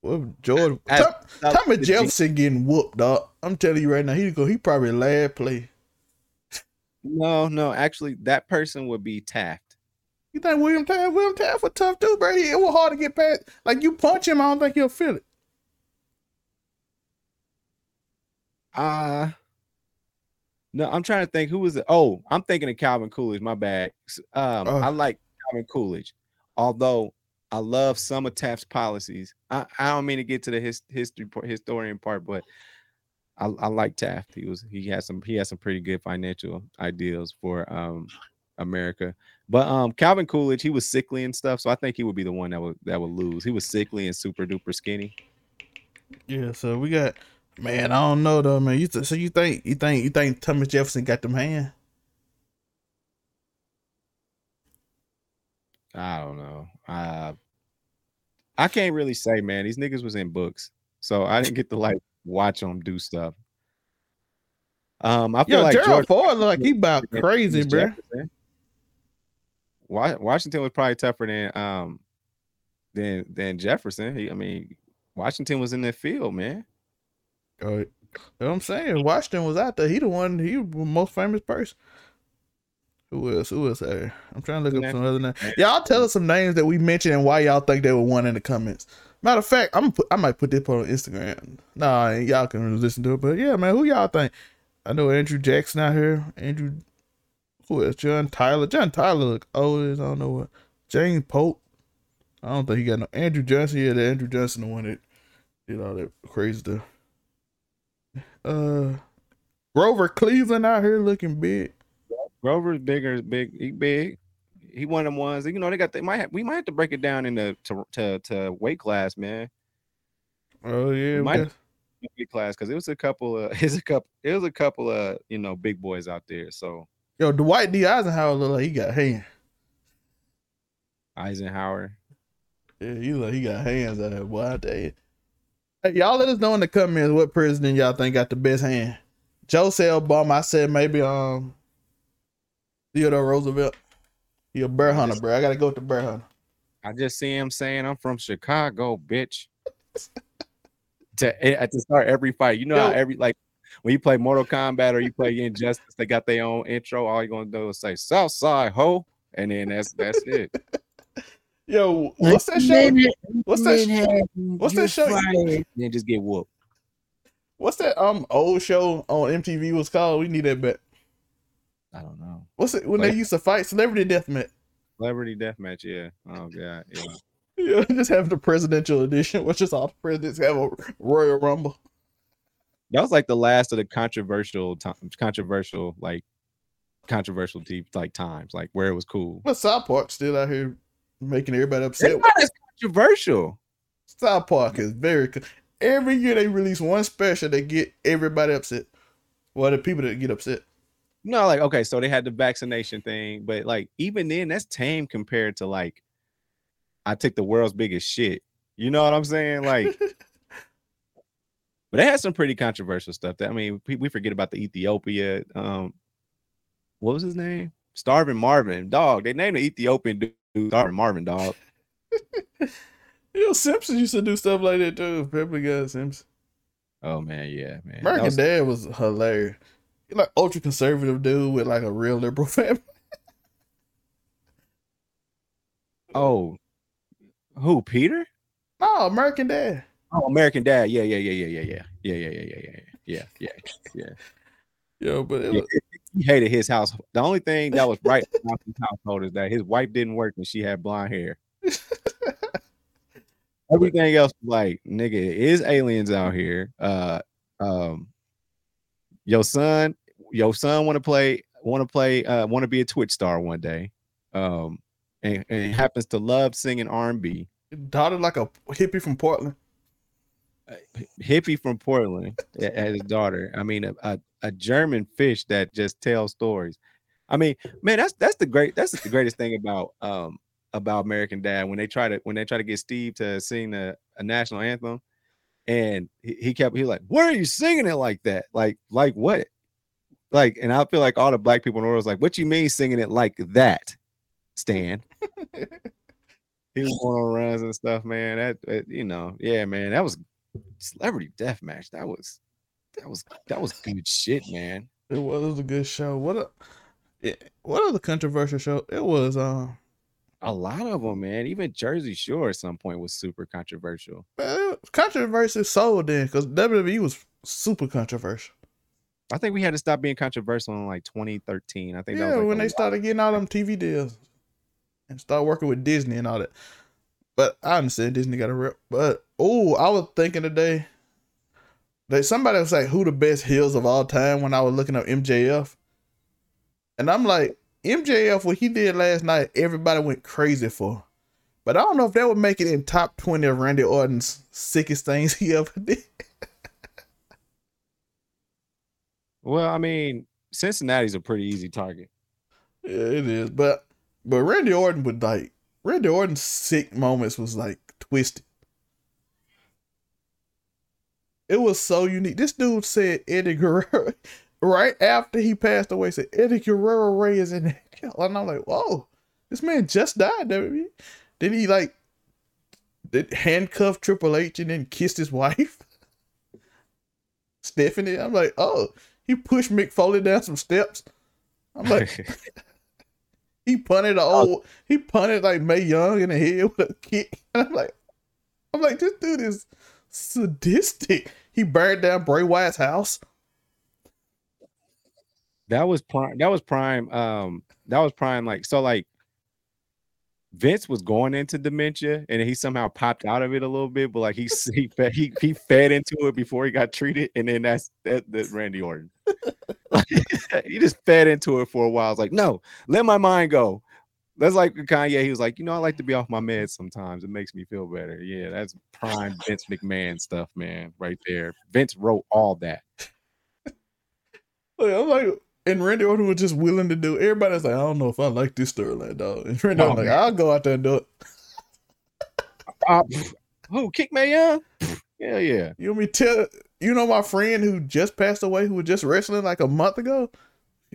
what George Tom- the Jefferson getting whooped, dog. I'm telling you right now, he go he probably last play. No, no, actually, that person would be Taft. You think William Taft? William Taft was tough too, bro. He, it was hard to get past. Like you punch him, I don't think he'll feel it. Uh no, I'm trying to think who was it. Oh, I'm thinking of Calvin Coolidge. My bad. Um, Oh. I like Calvin Coolidge, although I love some of Taft's policies. I, I don't mean to get to the his, history part- historian part, but I, I like Taft. He was he had some he had some pretty good financial ideals for um America. But um Calvin Coolidge, he was sickly and stuff, so I think he would be the one that would that would lose. He was sickly and super duper skinny. Yeah, so we got man. I don't know though, man. You th- so you think you think you think Thomas Jefferson got them hand? I don't know. Uh, I can't really say, man. These niggas was in books, so I didn't get to like watch them do stuff. Um, I feel Yo, like Gerald George Ford look like he about crazy, bro. Washington was probably tougher than um than than Jefferson. He, I mean, Washington was in the field, man. Oh, you know what I'm saying? Washington was out there. He the one. He was the most famous person. Who else? Who else there? I'm trying to look up some other names. Y'all tell us some names that we mentioned and why y'all think they were one in the comments. Matter of fact, I'm put, I might put this on Instagram. Nah, y'all can listen to it. But yeah, man, who y'all think? I know Andrew Jackson out here. Andrew, who else? John Tyler. John Tyler look old as I don't know what. James Pope. I don't think he got no. Andrew Johnson. Yeah, the Andrew Johnson, the one that did all that crazy stuff. Uh, Grover Cleveland out here looking big. Grover's bigger, big, he big. He one of them ones. You know, they got they might have, we might have to break it down into to to, to weight class, man. Oh yeah, we Might- weight class because it was a couple of it's a couple it was a couple of you know big boys out there. So yo, Dwight D Eisenhower look like he got hands. Eisenhower. Yeah, he look he got hands out there, boy. I tell you. Hey, y'all let us know in the comments what president y'all think got the best hand. Joe Obama. I said maybe um Theodore Roosevelt. He a bear hunter, bro. I gotta go with the bear hunter. I just see him saying, "I'm from Chicago, bitch." to eh, to start every fight, you know how every like when you play Mortal Kombat or you play Injustice, they got their own intro. All you're gonna do is say "South Side Ho," and then that's that's it. Yo, what's that show? What's that? sh- what's that show? And then just get whooped. What's that um old show on MTV was called? We need that back. I don't know. What's it when they used to fight celebrity deathmatch? Celebrity deathmatch, yeah. Oh god, yeah. Yeah, just have the presidential edition, which is all the presidents have a Royal Rumble. That was like the last of the controversial time, controversial like controversial deep like times, like where it was cool. But South Park still out here making everybody It's upset. not as controversial. South Park is very co- every year they release one special that get everybody upset. Well, the people that get upset. No, like okay, so they had the vaccination thing, but like even then, that's tame compared to like I took the world's biggest shit. You know what I'm saying? Like, but they had some pretty controversial stuff. That I mean, we, we forget about the Ethiopia. Um, what was his name? Starving Marvin, dog. They named the Ethiopian dude Starving Marvin, dog. You know, Simpsons used to do stuff like that too. Family Guy Simpsons. Oh man, yeah, man. American was- Dad was hilarious. Like ultra conservative dude with like a real liberal family. oh, who? Peter? No, American Dad. Oh, American Dad. Yeah, yeah, yeah, yeah, yeah, yeah, yeah, yeah, yeah, yeah, yeah, yeah, yeah. Yeah. Yo, but it was, he hated his house. The only thing that was right about his household is that his wife didn't work and she had blonde hair. Everything else like, nigga, it is aliens out here. Uh um your son, your son want to play, want to play, uh, want to be a Twitch star one day. Um and, and happens to love singing R&B. daughter like a hippie from Portland. hippie from Portland a- as his daughter. I mean, a, a, a German fish that just tells stories. I mean, man, that's that's the great that's the greatest thing about um about American Dad when they try to when they try to get Steve to sing a, a national anthem, and he, he kept he like, "Why are you singing it like that? Like like what? Like?" And I feel like all the black people in the world was like, "What you mean singing it like that, Stan?" he was going on runs and stuff, man. That, that you know, yeah, man, that was celebrity death match. That was that was that was good shit, man. It was, it was a good show. What a yeah, what other controversial show? It was um A lot of them, man. Even Jersey Shore at some point was super controversial. controversy sold then because WWE was super controversial. I think we had to stop being controversial in like 2013. I think that Yeah, was like when the they started getting all them TV deals and start working with Disney and all that. But I understand Disney got a rep. But oh, I was thinking today that somebody was like, "Who the best heels of all time?" When I was looking up MJF, and I'm like, MJF, what he did last night, everybody went crazy for. But I don't know if that would make it in top twenty of Randy Orton's sickest things he ever did. Well, I mean, Cincinnati's a pretty easy target. Yeah, it is. But but Randy Orton would like Randy Orton's sick moments was like twisted. It was so unique. This dude said Eddie Guerrero right after he passed away. Said Eddie Guerrero Ray is in hell, and I'm like, whoa, this man just died. WWE. Then he like did handcuff Triple H and then kissed his wife, Stephanie. I'm like, oh, he pushed Mick Foley down some steps. I'm like. He punted a old. He punted like Mae Young in the head with a kick. And I'm like, I'm like, this dude is sadistic. He burned down Bray Wyatt's house. that was prime. That was prime. Um, that was prime. Like so, like Vince was going into dementia, and he somehow popped out of it a little bit. But like he he fed, he, he fed into it before he got treated, and then that's that, that's Randy Orton. he just fed into it for a while. I was like, no, let my mind go. That's like Kanye. He was like, you know, I like to be off my meds sometimes. It makes me feel better. Yeah, that's prime Vince McMahon stuff, man, right there. Vince wrote all that. I'm like, and Randy Orton was just willing to do. Everybody's like, I don't know if I like this storyline, dog. And Randy Oh, like. I'll go out there and do it. Uh, who kick Mae Young? Yeah, yeah. You want me to tell? You know my friend who just passed away, who was just wrestling like a month ago.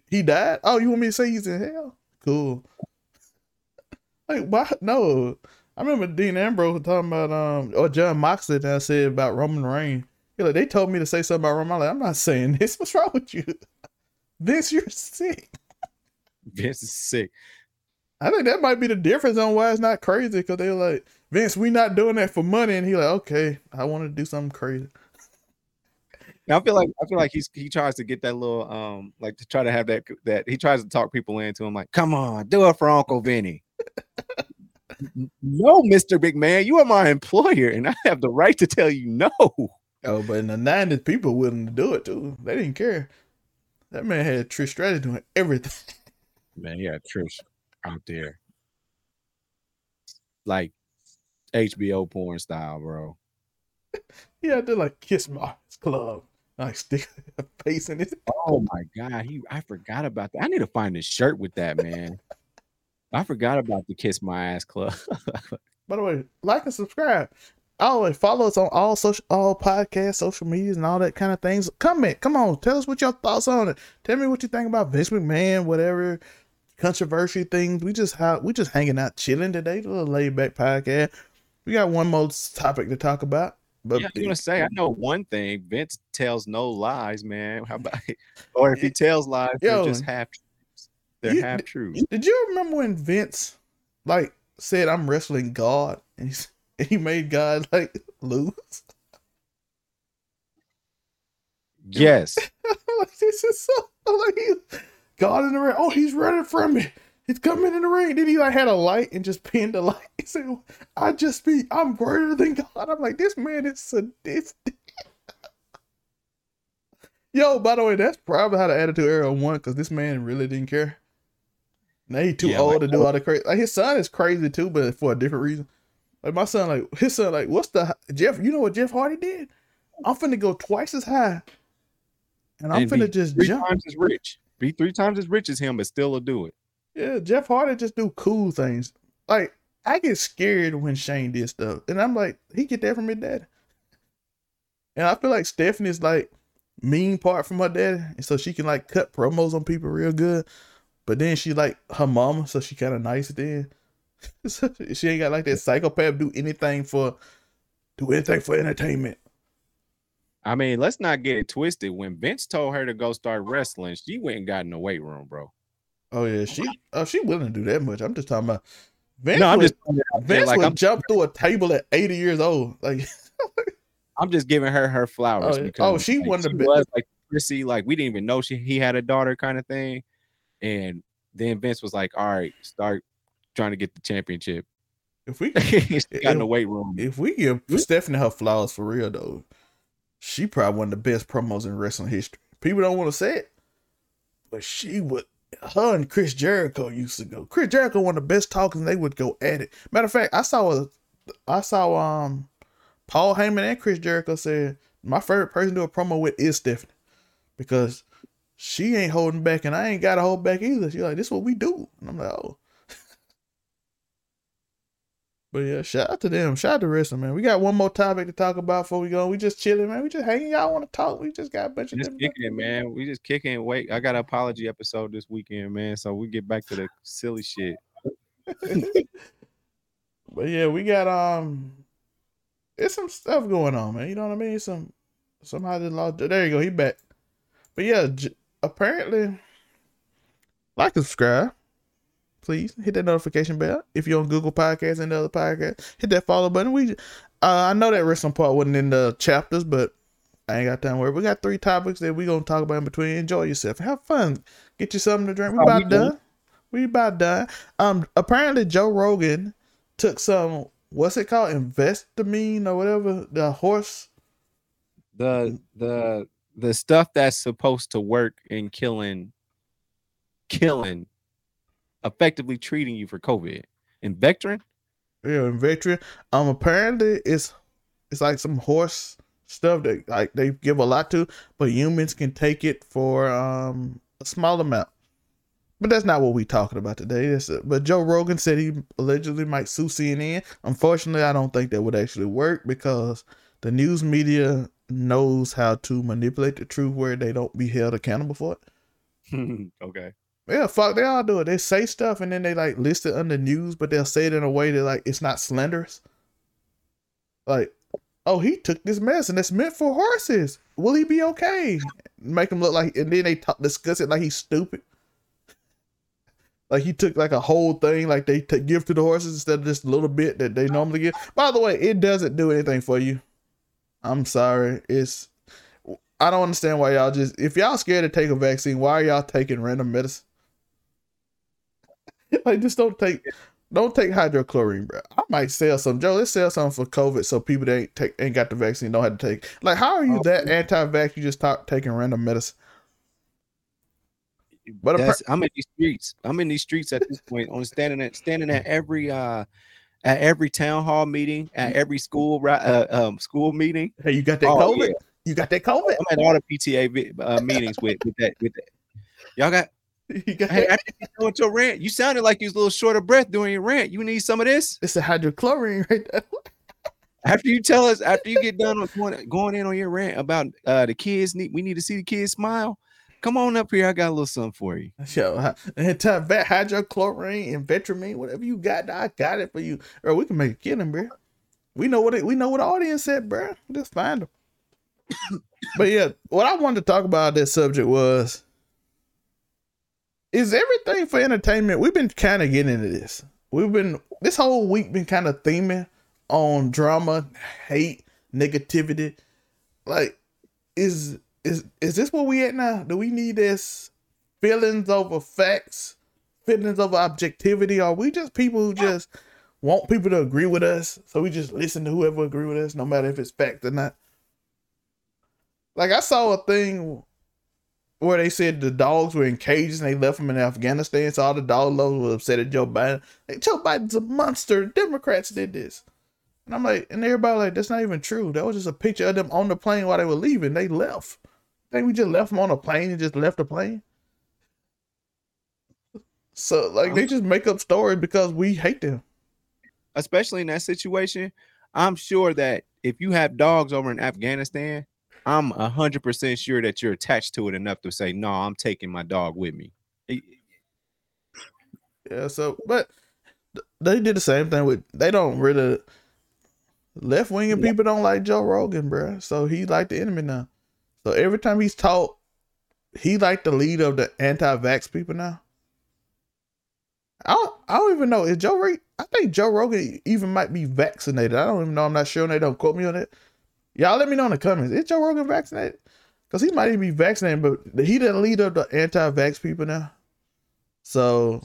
He died. Oh, you want me to say he's in hell? Cool. Like, why? No. I remember Dean Ambrose talking about, um, or Jon Moxley that said about Roman Reigns. Like, they told me to say something about Roman. I'm like, I'm not saying this. What's wrong with you? Vince, you're sick. Vince is sick. I think that might be the difference on why it's not crazy because they're like, Vince, we not doing that for money. And he like, okay, I want to do something crazy. Now, I feel like I feel like he's he tries to get that little um like to try to have that that he tries to talk people into him like, come on, do it for Uncle Vinny. no, Mr. Big Man, you are my employer, and I have the right to tell you no. Oh, but in the 90s, people willing to do it too. They didn't care. That man had Trish Stratus doing everything. Man, yeah, Trish out there. Like HBO porn style, bro. yeah, they're like Kiss My ass Club. Like stick a face in it. Oh my god, he I forgot about that. I need to find a shirt with that, man. I forgot about the Kiss My Ass Club. By the way, like and subscribe. Oh, Always follow us on all social, all podcasts, social medias, and all that kind of things. Comment, come on, tell us what your thoughts on it. Tell me what you think about Vince McMahon, whatever controversy things. We just how we just hanging out, chilling today. A little laid back podcast. We got one more topic to talk about. But yeah, I was gonna say, I know one thing. Vince tells no lies, man. How about? Or if he tells lies, Yo, they're just half truths. They're half truths. Did you remember when Vince like said, "I'm wrestling God," and he, he made God like lose? Yes. like, this is so like God in the ring. Oh, he's running from me. He's coming in the ring. Then he like had a light and just pinned the light. He said, I just be, I'm greater than God. I'm like, this man is sadistic. Yo, by the way, that's probably how the Attitude Era won because this man really didn't care. Now he too yeah, old like, to do oh. all the crazy. Like his son is crazy too, but for a different reason. Like my son, like his son, like what's the Jeff? You know what Jeff Hardy did? I'm finna go twice as high, and I'm and finna just three jump. times as rich. Be three times as rich as him, but still will do it. Yeah, Jeff Hardy just do cool things. Like I get scared when Shane did stuff, and I'm like, he get that from his dad. And I feel like Stephanie's like mean part from her dad, and so she can like cut promos on people real good. But then she like her mama, so she kind of nice then. she ain't got like that psychopath do anything for do anything for entertainment. I mean, let's not get it twisted. When Vince told her to go start wrestling, she went and got in the weight room, bro. Oh yeah, she oh she willing to do that much. I'm just talking about Vince. No, I'm would, just Vince like, would I'm, jump through a table at 80 years old. Like I'm just giving her her flowers. Oh, because, oh she like, wanted to was like Chrissy, like we didn't even know she he had a daughter kind of thing. And then Vince was like, "All right, start trying to get the championship." If we got if, in the weight room, if we give Stephanie her flowers for real though, she probably one of the best promos in wrestling history. People don't want to say it, but she would her and Chris Jericho used to go. Chris Jericho one of the best talkers, and they would go at it. Matter of fact, I saw a, I saw um, Paul Heyman and Chris Jericho said my favorite person to do a promo with is Stephanie, because she ain't holding back, and I ain't got to hold back either. She's like, this is what we do, and I'm like, oh. But yeah, shout out to them. Shout out to wrestling, man. We got one more topic to talk about before we go. We just chilling, man. We just hanging. Y'all want to talk? We just got a bunch of just kicking it, man. We just kicking. Wait, I got an apology episode this weekend, man. So we get back to the silly shit. but yeah, we got um, it's some stuff going on, man. You know what I mean? Some somehow just lost. There you go. He back. But yeah, j- apparently, like and subscribe please hit that notification bell. If you're on Google Podcasts and other podcasts, hit that follow button. We, uh, I know that wrestling part wasn't in the chapters, but I ain't got time worry. We got three topics that we gonna talk about in between. Enjoy yourself, have fun, get you something to drink. We about done. We about done. Um, apparently Joe Rogan took some what's it called, investamine or whatever, the horse. The the the stuff that's supposed to work in killing killing effectively treating you for COVID. In Vectrin? Yeah, in Vectrin. Um apparently it's it's like some horse stuff that like they give a lot to, but humans can take it for um a small amount. But that's not what we're talking about today. That's but Joe Rogan said he allegedly might sue CNN. Unfortunately, I don't think that would actually work because the news media knows how to manipulate the truth where they don't be held accountable for it. okay. Yeah, fuck, they all do it. They say stuff and then they like list it under news, but they'll say it in a way that like it's not slanderous. Like, oh, he took this medicine that's meant for horses. Will he be okay? Make him look like, and then they talk, discuss it like he's stupid. Like he took like a whole thing, like they t- give to the horses instead of just a little bit that they normally give. By the way, it doesn't do anything for you. I'm sorry. It's I don't understand why y'all just if y'all scared to take a vaccine, why are y'all taking random medicine? like just don't take don't take hydrochlorine, bro. I might sell some. Joe, let's sell something for COVID so people that ain't take ain't got the vaccine don't have to take. Like, how are you that anti-vax? You just talk taking random medicine. But per- I'm in these streets. I'm in these streets at this point. On standing at standing at every uh at every town hall meeting, at every school uh, um, school meeting. Hey, you got that oh, COVID? Yeah. You got that COVID? I'm at all the PTA uh, meetings with with that with that. Y'all got. You got hey, after you doing your rant, you sounded like you was a little short of breath during your rant. You need some of this. It's a hydrochlorine right there. after you tell us, after you get done with going, going in on your rant about uh, the kids, need we need to see the kids smile. Come on up here. I got a little something for you. Yo, hydrochlorine and Vetramine, whatever you got, I got it for you. Or we can make a killing, bro. We know what it, we know what the audience said, bro. Just find them. but yeah, what I wanted to talk about this subject was is everything for entertainment. We've been kind of getting into this. We've been this whole week been kind of theming on drama, hate, negativity. Like, is is is this where we at now? Do we need this feelings over facts, feelings over objectivity? Are we just people who just want people to agree with us? So we just listen to whoever agree with us, no matter if it's fact or not. Like I saw a thing where they said the dogs were in cages and they left them in Afghanistan. So all the dog lovers were upset at Joe Biden. Like Joe Biden's a monster. Democrats did this. And I'm like, and everybody like, that's not even true. That was just a picture of them on the plane while they were leaving. They left. think we just left them on a plane and just left the plane. So like they just make up stories because we hate them. Especially in that situation, I'm sure that if you have dogs over in Afghanistan, I'm a hundred percent sure that you're attached to it enough to say, no, I'm taking my dog with me. Yeah, so but they did the same thing with they don't really left winging people don't like Joe Rogan, bro. So he like the enemy now. So every time he's taught, he like the lead of the anti-vax people now. I don't, I don't even know. Is Joe Ray I think Joe Rogan even might be vaccinated. I don't even know. I'm not sure. They don't quote me on it. Y'all let me know in the comments. Is Joe Rogan vaccinated? Because he might even be vaccinated, but he the leader of the anti-vax people now. So,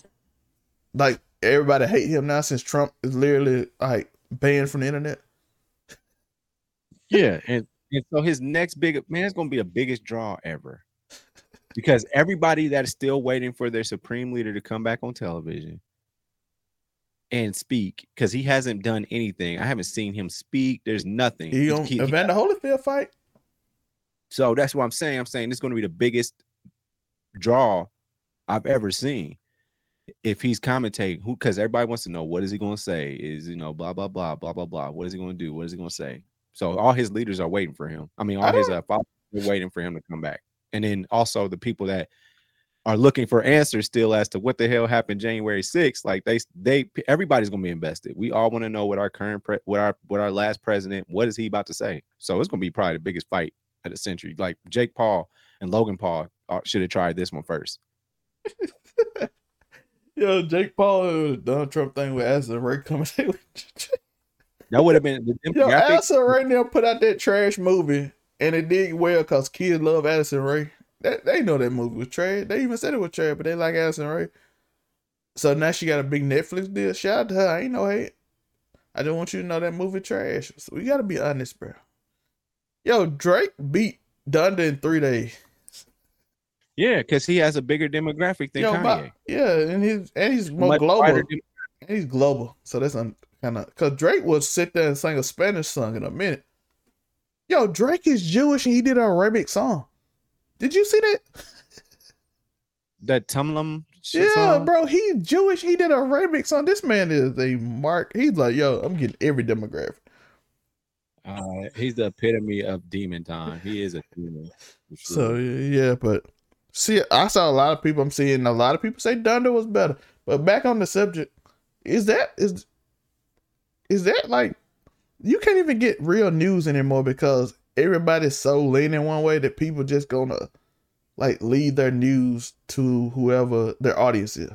like, everybody hate him now since Trump is literally like banned from the internet. Yeah, and, and so his next big man is gonna be the biggest draw ever. Because everybody that is still waiting for their supreme leader to come back on television and speak because he hasn't done anything. I haven't seen him speak. There's nothing. He on he, Evander Holyfield fight. So that's what I'm saying. I'm saying this is going to be the biggest draw I've ever seen. If he's commentating, who because everybody wants to know what is he going to say? Is you know blah blah blah blah blah blah. What is he going to do? What is he going to say? So all his leaders are waiting for him. I mean, all I his uh, followers are waiting for him to come back. And then also the people that are looking for answers still as to what the hell happened January 6th. Like they they everybody's gonna be invested. We all want to know what our current pre- what our what our last president, what is he about to say? So it's gonna be probably the biggest fight of the century. Like Jake Paul and Logan Paul uh, should have tried this one first. Yo, Jake Paul and Donald Trump thing with Addison Rae coming. that would have been the Yo, Addison Rae now put out that trash movie and it did well because kids love Addison Rae. They, they know that movie was trash. They even said it was trash, but they like Addison Rae. So now she got a big Netflix deal. Shout out to her. I ain't no hate. I just want you to know that movie trash. So we gotta be honest, bro. Yo, Drake beat Donda in three days. Yeah, because he has a bigger demographic than Yo, Kanye. My, yeah, and he's and he's more Much global. And he's global. So that's kind of because Drake would sit there and sing a Spanish song in a minute. Yo, Drake is Jewish and he did an Arabic song. Did you see that? That Tumlum. Yeah, song? bro. He's Jewish. He did a remix on this man is a mark. He's like, yo, I'm getting every demographic. Uh, he's the epitome of demon time. He is a demon. Sure. So yeah, but See, I saw a lot of people. I'm seeing a lot of people say Donda was better. But back on the subject, is that is is that like you can't even get real news anymore because everybody's so leaning one way that people just gonna like lead their news to whoever their audience is.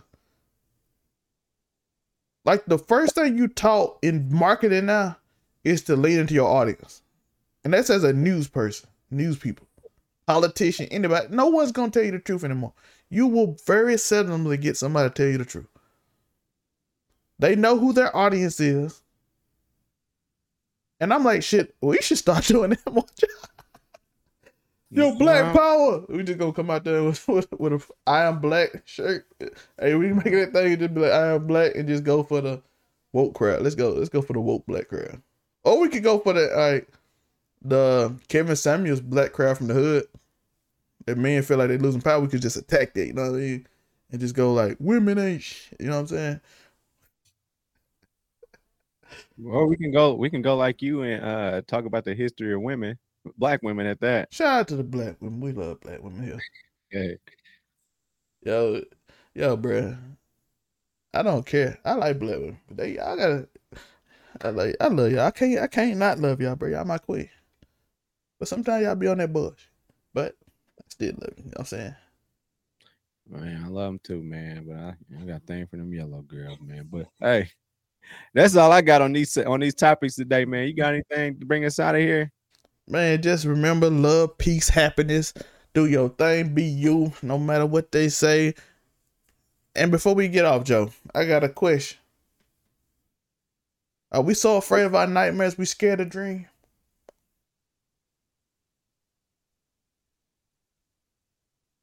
Like the first thing you taught in marketing now is to lean into your audience. And that's as a news person, news people, politician, anybody. No one's gonna tell you the truth anymore. You will very seldomly get somebody to tell you the truth. They know who their audience is. And I'm like, shit, we should start doing that more. Yo, Black Power. We just gonna come out there with, with, with a I am black shirt. Hey, we make that thing just be like I am black and just go for the woke crowd. Let's go. Let's go for the woke black crowd. Or we could go for the like the Kevin Samuels black crowd from the hood. If men feel like they're losing power, we could just attack that, you know what I mean? And just go like, women ain't sh-, you know what I'm saying? Well, we can go. We can go like you and uh talk about the history of women, black women at that. Shout out to the black women. We love black women here. Okay. Yo, yo, bro. I don't care. I like black women, but they, I gotta. I like. I love y'all. I can't. I can't not love y'all, bro. Y'all my queen. But sometimes y'all be on that bush. But I still love you. You know what I'm saying? Man, I love them too, man. But I, I got a thing for them yellow girls, man. But hey, that's all I got on these on these topics today, man. You got anything to bring us out of here? Man, just remember love, peace, happiness. Do your thing, be you, no matter what they say. And before we get off, Joe, I got a question. Are we so afraid of our nightmares we scared to dream?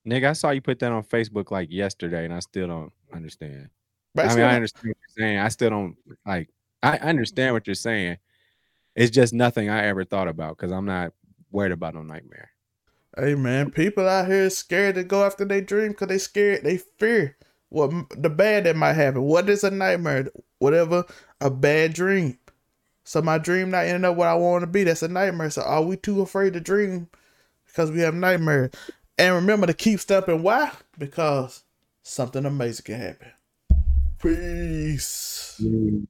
Nigga, I saw you put that on Facebook like yesterday, and I still don't understand. I mean, I understand what you're saying. I still don't like. I understand what you're saying. It's just nothing I ever thought about because I'm not worried about no nightmare. Hey man, people out here scared to go after their dream because they scared. They fear what the bad that might happen. What is a nightmare? Whatever a bad dream. So my dream not ending up what I want to be. That's a nightmare. So are we too afraid to dream because we have nightmares? And remember to keep stepping. Why? Because something amazing can happen. Peace. Mm.